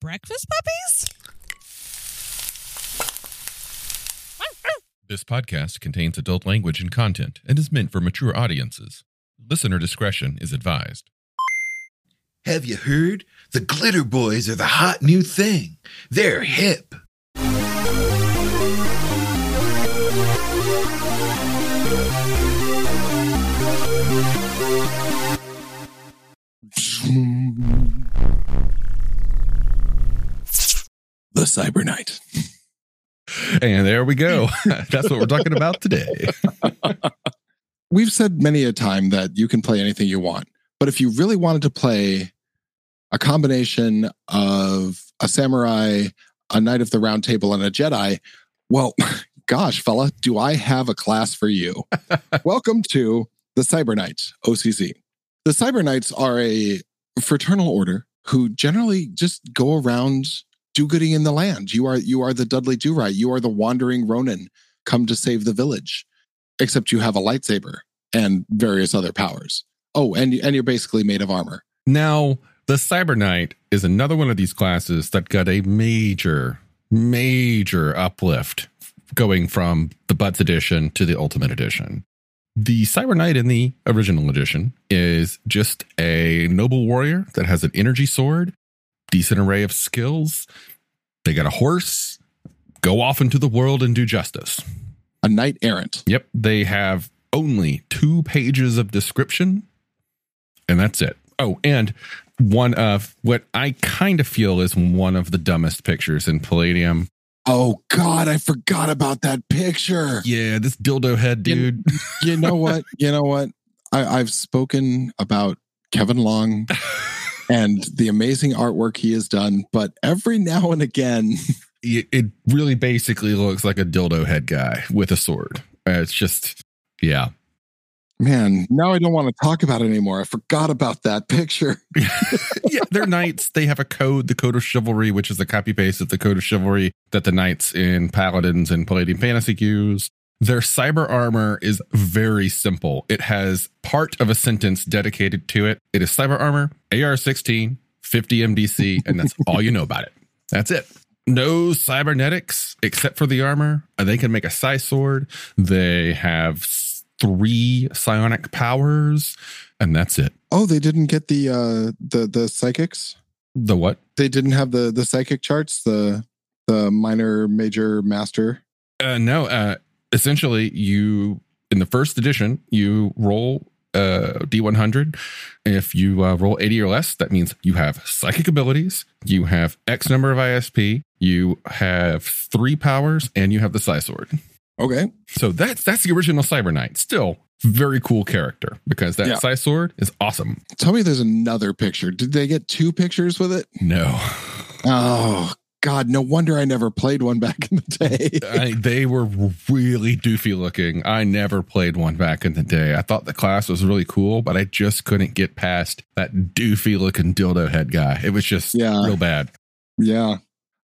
breakfast puppies? This podcast contains adult language and content and is meant for mature audiences. Listener discretion is advised. Have you heard? The Glitter Boys are the hot new thing. They're hip. Cyber Knight. And there we go. That's what we're talking about today. We've said many a time that you can play anything you want, but if you really wanted to play a combination of a samurai, a knight of the round table, and a Jedi, well, gosh, fella, do I have a class for you? Welcome to the Cyber Knights, OCC. The Cyber Knights are a fraternal order who generally just go around do gooding in the land. You are you are the Dudley Do Right. You are the wandering Ronin come to save the village. Except you have a lightsaber and various other powers. Oh, and and you're basically made of armor. Now, the Cyber Knight is another one of these classes that got a major, major uplift going from the Butts edition to the Ultimate edition. The Cyber Knight in the original edition is just a noble warrior that has an energy sword, decent array of skills. They got a horse, go off into the world and do justice. A knight errant. Yep. They have only two pages of description, and that's it. Oh, and one of what I kind of feel is one of the dumbest pictures in Palladium. Oh God, I forgot about that picture. Yeah, this dildo head You- dude. You know what? You know what? I, I've spoken about Kevin Long and the amazing artwork he has done, but every now and again, it, really basically looks like a dildo head guy with a sword. Uh, It's just, yeah. man, now I don't want to talk about it anymore. I forgot about that picture. yeah, they're knights. They have a code, the code of chivalry, which is the copy paste of the code of chivalry that the knights in Paladins and Palladium Fantasy use. Their cyber armor is very simple. It has part of a sentence dedicated to it. It is cyber armor, AR 16, 50 MDC, and that's all you know about it. That's it. No cybernetics except for the armor. Uh, They can make a psi sword. They have three psionic powers, and that's it. Oh, they didn't get the uh the the psychics. The what? They didn't have the the psychic charts, the the minor, major, master. Uh, no, uh, essentially, you in the first edition, you roll uh, D100. If you uh, roll 80 or less, that means you have psychic abilities, you have X number of ISP, you have three powers, and you have the Psi Sword. Okay. So that's that's the original Cyber Knight. Still very cool character because that Yeah. Psi Sword is awesome. Tell me there's another picture. Did they get two pictures with it? No, Oh God, no wonder I never played one back in the day. I, they were really doofy looking. I never played one back in the day. I thought the class was really cool, but I just couldn't get past that doofy looking dildo head guy. It was just Yeah. real bad. Yeah.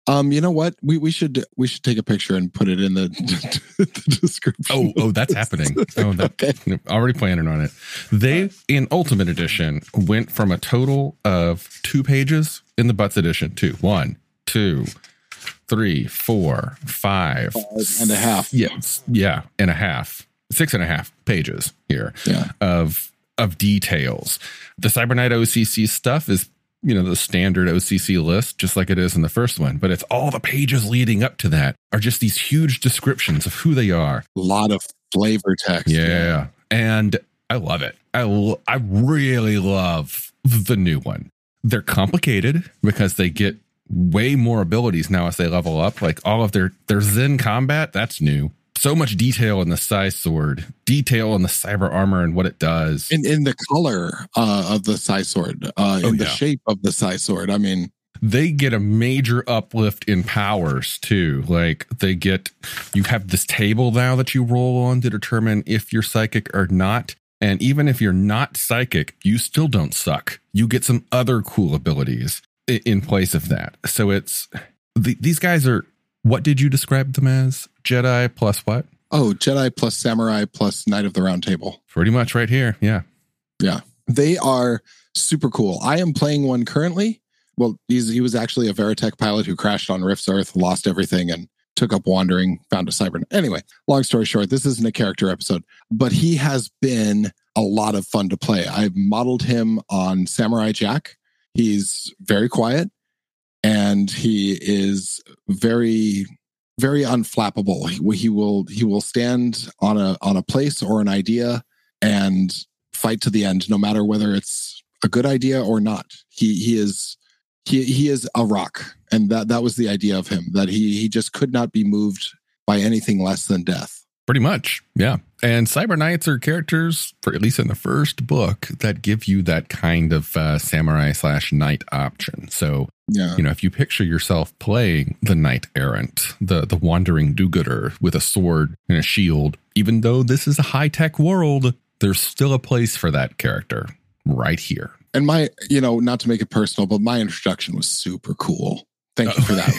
Um, you know what? We we should we should take a picture and put it in the, the description. Oh, oh, that's happening. Oh, that, Okay. already planning on it. They in Ultimate Edition went from a total of two pages in the Butts Edition to one, two, three, four, five, and a half. Yes, yeah, and a half, six and a half pages here Yeah. of of details. The Cyber Knight OCC stuff is you know the standard OCC list, just like it is in the first one, but it's all the pages leading up to that are just these huge descriptions of who they are. A lot of flavor text. Yeah, and I love it. I l- I really love the new one. They're complicated because they get way more abilities now as they level up. Like all of their their Zen combat, that's new. So much detail in the psi sword, detail in the cyber armor and what it does. In in the color uh, of the Psi sword, uh, in Oh, the shape of the Psi sword. I mean, they get a major uplift in powers too. Like they get, you have this table now that you roll on to determine if you're psychic or not. And even if you're not psychic, you still don't suck. You get some other cool abilities in place of that. So it's the, these guys are. What did you describe them as? Jedi plus what? oh, Jedi plus Samurai plus Knight of the Round Table. Pretty much right here. Yeah. Yeah. They are super cool. I am playing one currently. well, he's he was actually a Veritech pilot who crashed on Rift's Earth, lost everything, and took up wandering, found a cyber. Anyway, long story short, this isn't a character episode, but he has been a lot of fun to play. I've modeled him on Samurai Jack. He's very quiet and he is very very unflappable. He, he will he will stand on a on a place or an idea and fight to the end, no matter whether it's a good idea or not. He he is he he is a rock, and that that was the idea of him that he he just could not be moved by anything less than death. Pretty much, yeah. And Cyber Knights are characters, for at least in the first book, that give you that kind of uh, samurai slash knight option. So, Yeah, you know, if you picture yourself playing the knight errant, the the wandering do-gooder with a sword and a shield, even though this is a high tech world, there's still a place for that character right here. and my you know not to make it personal, but my introduction was super cool. Thank you for that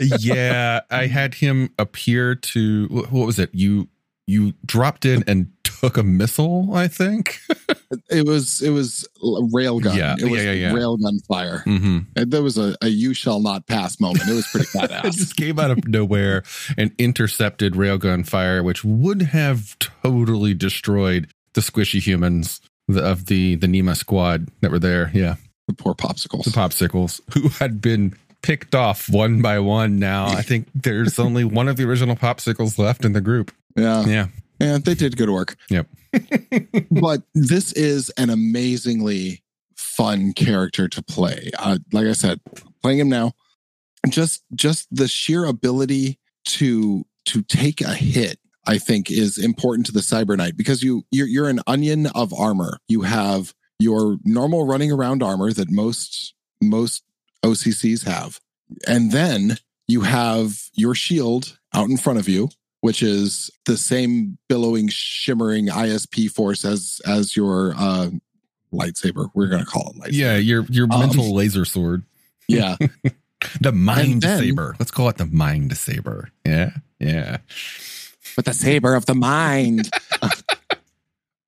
one. yeah, I had him appear to what was it? You you dropped in and took a missile, I think. it was it was railgun. Yeah, it was yeah, yeah, yeah. railgun fire. mm-hmm. And there was a, a "you shall not pass" moment. It was pretty it badass. just came out of nowhere and intercepted railgun fire, which would have totally destroyed the squishy humans of the the Nema squad that were there. Yeah, the poor popsicles. the popsicles who had been picked off one by one. Now I think there's only one of the original popsicles left in the group. yeah, Yeah, yeah, they did good work. Yep. but this is an amazingly fun character to play. Uh, like I said, playing him now, just just the sheer ability to to take a hit, I think, is important to the Cyber Knight because you you're, you're an onion of armor. You have your normal running around armor that most most OCCs have, and then you have your shield out in front of you which is the same billowing, shimmering ISP force as as your uh, lightsaber. We're gonna call it lightsaber. yeah. Your your Um, mental laser sword, Yeah, the mind then- saber. Let's call it the mind saber. Yeah, yeah. but the saber of the mind.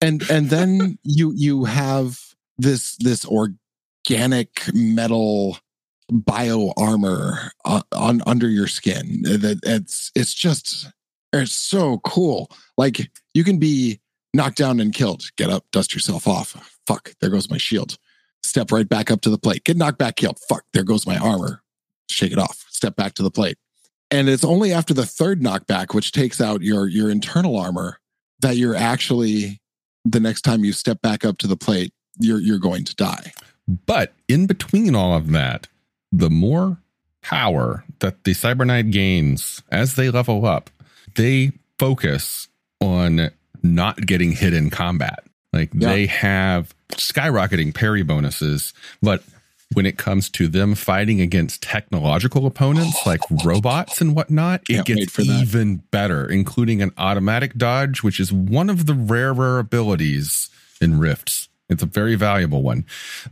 and and then you you have this this organic metal bio armor on, on under your skin. That it's it's just it's so cool. Like you can be knocked down and killed. Get up, dust yourself off. Fuck, there goes my shield. Step right back up to the plate. Get knocked back, killed. Fuck, there goes my armor. Shake it off. Step back to the plate. And it's only after the third knockback, which takes out your your internal armor, that you're actually the next time you step back up to the plate, you're you're going to die. But in between all of that, the more power that the Cyber Knight gains as they level up, they focus on not getting hit in combat. Like Yeah. they have skyrocketing parry bonuses, but when it comes to them fighting against technological opponents like robots and whatnot, it Can't gets for that. even better, including an automatic dodge, which is one of the rarer abilities in Rifts. It's a very valuable one.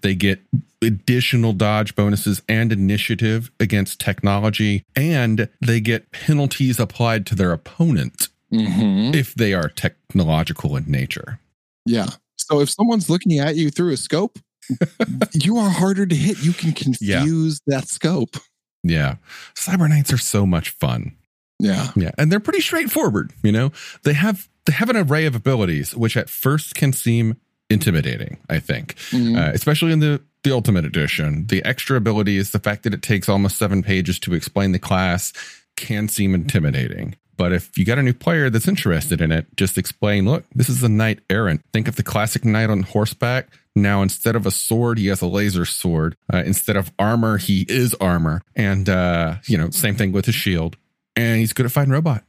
They get additional dodge bonuses and initiative against technology, and they get penalties applied to their opponent Mm-hmm. if they are technological in nature. Yeah. So if someone's looking at you through a scope, you are harder to hit. You can confuse that scope. Yeah. Cyber Knights are so much fun. Yeah. Yeah. And they're pretty straightforward, you know. They have they have an array of abilities which at first can seem intimidating, I think. Mhm. Uh, especially in the the ultimate edition. The extra abilities, the fact that it takes almost 7 pages to explain the class can seem intimidating. But if you got a new player that's interested in it, just explain, look, this is a knight errant. Think of the classic knight on horseback. Now, instead of a sword, he has a laser sword. Uh, instead of armor, he is armor. And, uh, you know, same thing with his shield. And he's good at fighting robot.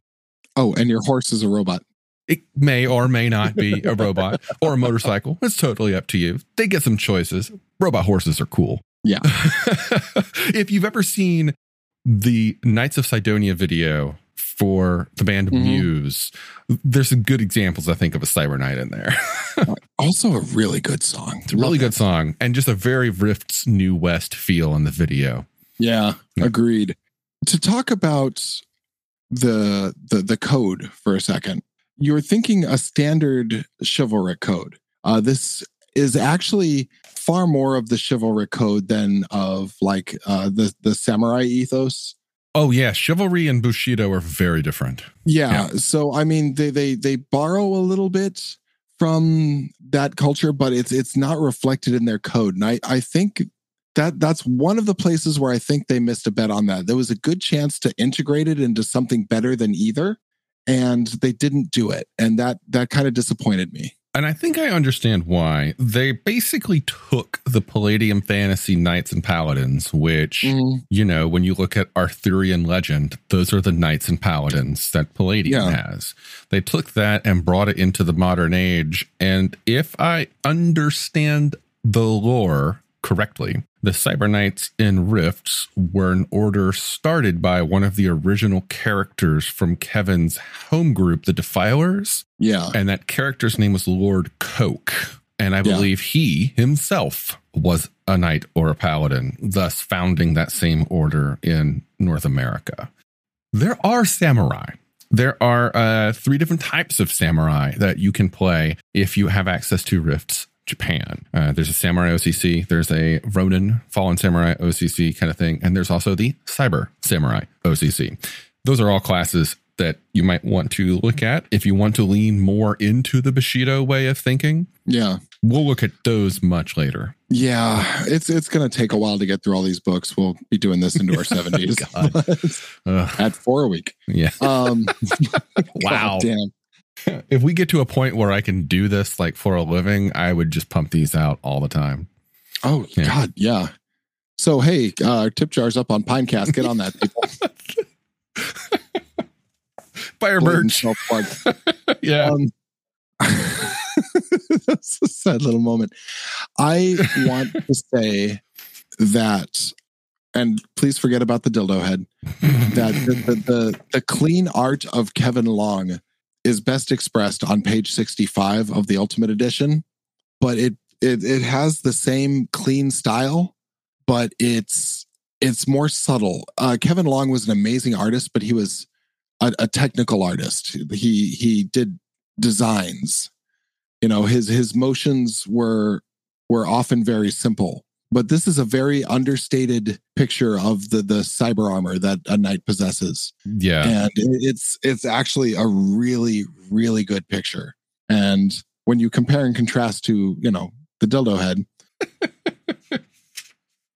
Oh, and your horse is a robot. It may or may not be a robot or a motorcycle. It's totally up to you. They get some choices. Robot horses are cool. Yeah. if you've ever seen the Knights of Cydonia video for the band Mhm. Muse, there's some good examples, I think, of a Cyber Knight in there. Also a really good song. It's a really good song and just a very Rift's New West feel in the video. Yeah, Yeah. agreed. To talk about the the the code for a second, you're thinking a standard chivalric code. Uh, this is actually far more of the chivalric code than of like uh, the the samurai ethos. Oh yeah, chivalry and bushido are very different. Yeah, yeah. So I mean, they they they borrow a little bit from that culture, but it's it's not reflected in their code. And I I think that that's one of the places where I think they missed a bet on that. There was a good chance to integrate it into something better than either, and they didn't do it, and that that kind of disappointed me. And I think I understand why. They basically took the Palladium fantasy knights and paladins, which, mm. you know, when you look at Arthurian legend, those are the knights and paladins that Palladium yeah. has. They took that and brought it into the modern age. And if I understand the lore correctly, the Cyber Knights in Rifts were an order started by one of the original characters from Kevin's home group, the Defilers. Yeah. And that character's name was Lord Coake. And I believe yeah. he himself was a knight or a paladin, thus founding that same order in North America. There are samurai. There are uh, three different types of samurai that you can play if you have access to rifts. Japan. Uh, there's a Samurai OCC, there's a Ronin Fallen Samurai OCC kind of thing, and there's also the Cyber Samurai OCC. Those are all classes that you might want to look at if you want to lean more into the Bushido way of thinking. Yeah. We'll look at those much later. Yeah, it's it's going to take a while to get through all these books. We'll be doing this into our 70s at four a week. Yeah. Um, wow. damn. if we get to a point where I can do this like for a living, I would just pump these out all the time. Oh yeah. God, yeah. So hey, uh, tip jars up on Pinecast. Get on that, people. Fire merch. yeah. Um, that's a sad little moment. I want to say that, and please forget about the dildo head. That the, the, the, the clean art of Kevin Long is best expressed on page 65 of the Ultimate Edition, but it it it has the same clean style, but it's it's more subtle. Uh, Kevin Long was an amazing artist, but he was a, a technical artist. He he did designs. You know, his his motions were were often very simple but this is a very understated picture of the the cyber armor that a knight possesses. Yeah, and it's it's actually a really really good picture. And when you compare and contrast to you know the dildo head.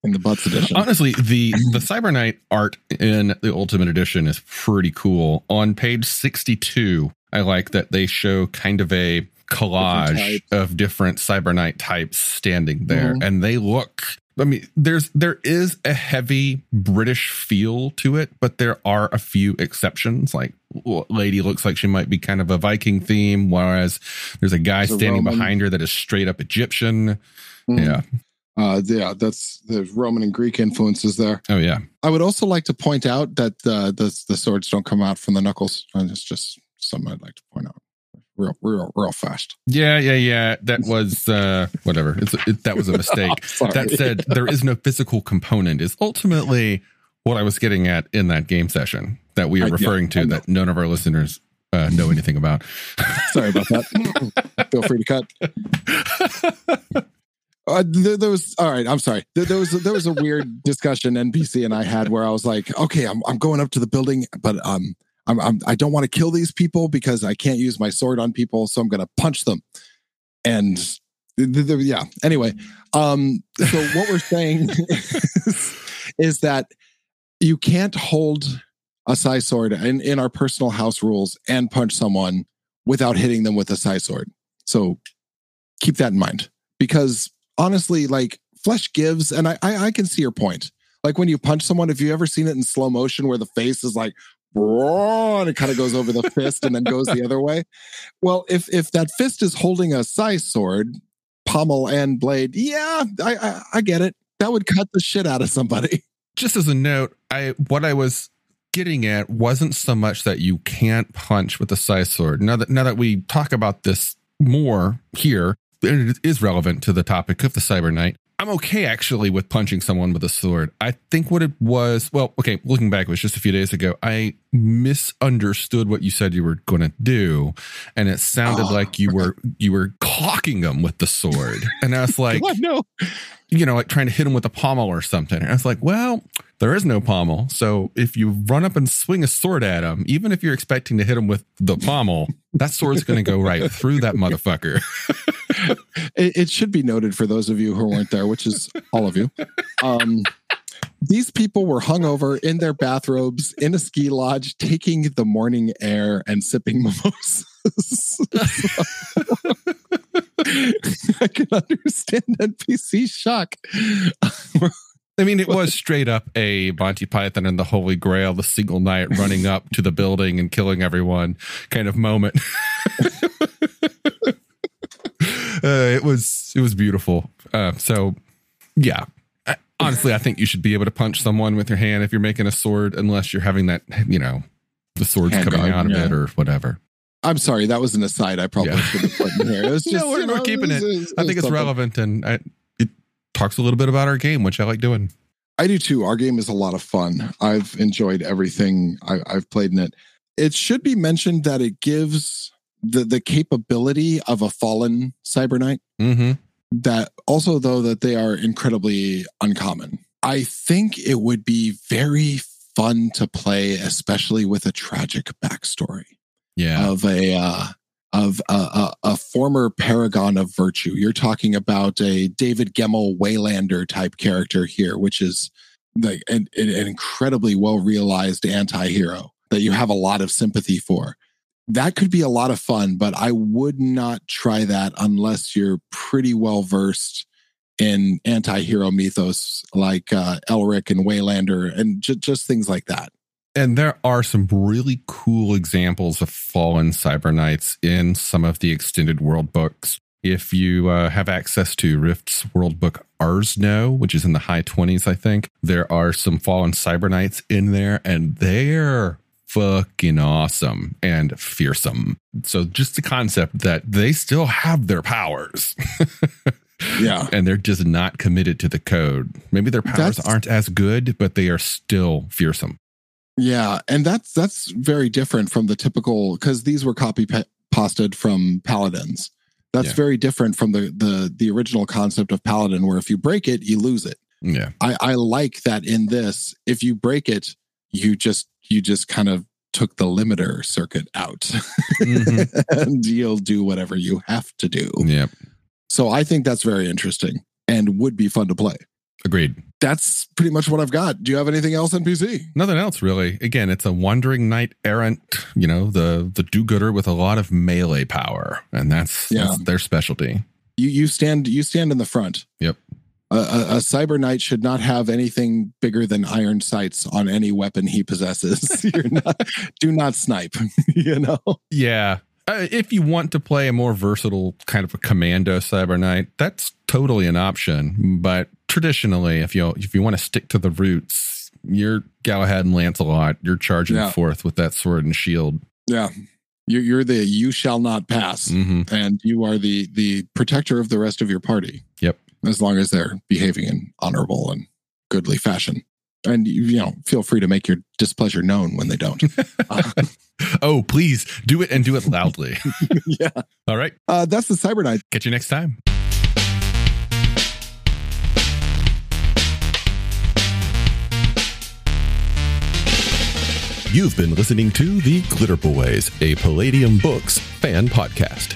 in the butts edition. Honestly, the the Cyber Knight art in the Ultimate Edition is pretty cool. On page 62, I like that they show kind of a collage different of different Cyber Knight types standing there, mm-hmm. and they look. I mean, there's there is a heavy British feel to it, but there are a few exceptions. Like lady looks like she might be kind of a Viking theme, whereas there's a guy there's standing a behind her that is straight up Egyptian. Mm-hmm. Yeah. Uh, yeah, that's the Roman and Greek influences there. Oh yeah. I would also like to point out that uh, the the swords don't come out from the knuckles. It's just something I'd like to point out real, real, real fast. Yeah, yeah, yeah. That was uh, whatever. It's it, that was a mistake. that said, there is no physical component. Is ultimately what I was getting at in that game session that we are referring yeah, to that none of our listeners uh, know anything about. Sorry about that. Feel free to cut. Uh, there, there, was all right. I'm sorry. There, there, was there was a weird discussion NPC and I had where I was like, okay, I'm I'm going up to the building, but um, I'm, I'm I don't want to kill these people because I can't use my sword on people, so I'm going to punch them. And th- th- yeah. Anyway, um, so what we're saying is, is, that you can't hold a psi sword in, in our personal house rules and punch someone without hitting them with a psi sword. So keep that in mind because honestly, like flesh gives, and I, I, I can see your point. Like when you punch someone, if you ever seen it in slow motion where the face is like and it kind of goes over the fist and then goes the other way. Well, if if that fist is holding a psi sword, pommel and blade, yeah, I, I, I get it. That would cut the shit out of somebody. Just as a note, I what I was getting at wasn't so much that you can't punch with a psi sword. Now that now that we talk about this more here, it is relevant to the topic of the Cyber Knight. I'm okay actually with punching someone with a sword. I think what it was, well, okay, looking back, it was just a few days ago. I misunderstood what you said you were going to do, and it sounded Oh, like you were you were clocking them with the sword, and I was like, What? No. you know, like trying to hit him with a pommel or something. And I was like, well, there is no pommel. So if you run up and swing a sword at him, even if you're expecting to hit him with the pommel, that sword's going to go right through that motherfucker. It, it should be noted for those of you who weren't there, which is all of you. Um, these people were hungover in their bathrobes in a ski lodge, taking the morning air and sipping mimosas. I can understand NPC shock. I mean, it was straight up a Monty Python and the Holy Grail, the single knight running up to the building and killing everyone kind of moment. uh, it was it was beautiful. Uh, so, yeah, I- honestly, I think you should be able to punch someone with your hand if you're making a sword, unless you're having that, you know, the sword's Hand coming guard, out of yeah. it or whatever. I'm sorry, that was an aside. I probably Yeah. should have put in here. It was No, just we're- you we're keeping it. was- I think it's something. relevant and I, it talks a little bit about our game, which I like doing. I do too. Our game is a lot of fun. I've enjoyed everything I, I've played in it. It should be mentioned that it gives the the capability of a fallen cyber knight. Mm-hmm. That also, though, that they are incredibly uncommon. I think it would be very fun to play, especially with a tragic backstory Yeah. of a uh, of a, a, a former paragon of virtue. You're talking about a David Gemmell Waylander type character here, which is like an, an incredibly well realized anti-hero that you have a lot of sympathy for. That could be a lot of fun, but I would not try that unless you're pretty well versed in anti-hero mythos like uh, Elric and Waylander and ju- just things like that. And there are some really cool examples of fallen cyber knights in some of the extended world books. If you uh, have access to Rift's world book Arzno, which is in the high 20s, I think, there are some fallen cyber knights in there, and they're fucking awesome and fearsome. So, just the concept that they still have their powers. Yeah. and they're just not committed to the code. Maybe their powers That's- aren't as good, but they are still fearsome. Yeah, and that's that's very different from the typical because these were copy pa- pasted from paladins. That's Yeah. very different from the the the original concept of paladin, where if you break it, you lose it. Yeah. I, I like that in this. If you break it, you just you just kind of took the limiter circuit out, Mhm. and you'll do whatever you have to do. Yep. So I think that's very interesting and would be fun to play. Agreed. That's pretty much what I've got. Do you have anything else NPC? Nothing else really. Again, it's a wandering knight errant, you know, the the do-gooder with a lot of melee power. And that's, Yeah. that's their specialty. you you stand you stand in the front. Yep. A, a, cyber knight should not have anything bigger than iron sights on any weapon he possesses. You're not, do not snipe. you know. Yeah. Uh, if you want to play a more versatile kind of a commando cyber knight, that's totally an option. But traditionally, if you if you want to stick to the roots, you're Galahad and Lancelot. You're charging Yeah. forth with that sword and shield. Yeah. You're, you're the you shall not pass, hmm and you are the the protector of the rest of your party. Yep. As long as they're behaving in honorable and goodly fashion, and you, know, feel free to make your displeasure known when they don't. Uh, Oh, please do it and do it loudly. yeah. All right. Uh, that's the cyber knight. Catch you next time. You've been listening to The Glitter Boys, a Palladium Books fan podcast.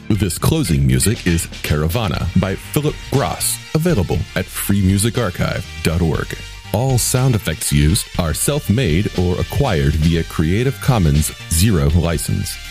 This closing music is Caravana by Phillip Gross, available at freemusicarchive.org. All sound effects used are self made or acquired via Creative Commons Zero license.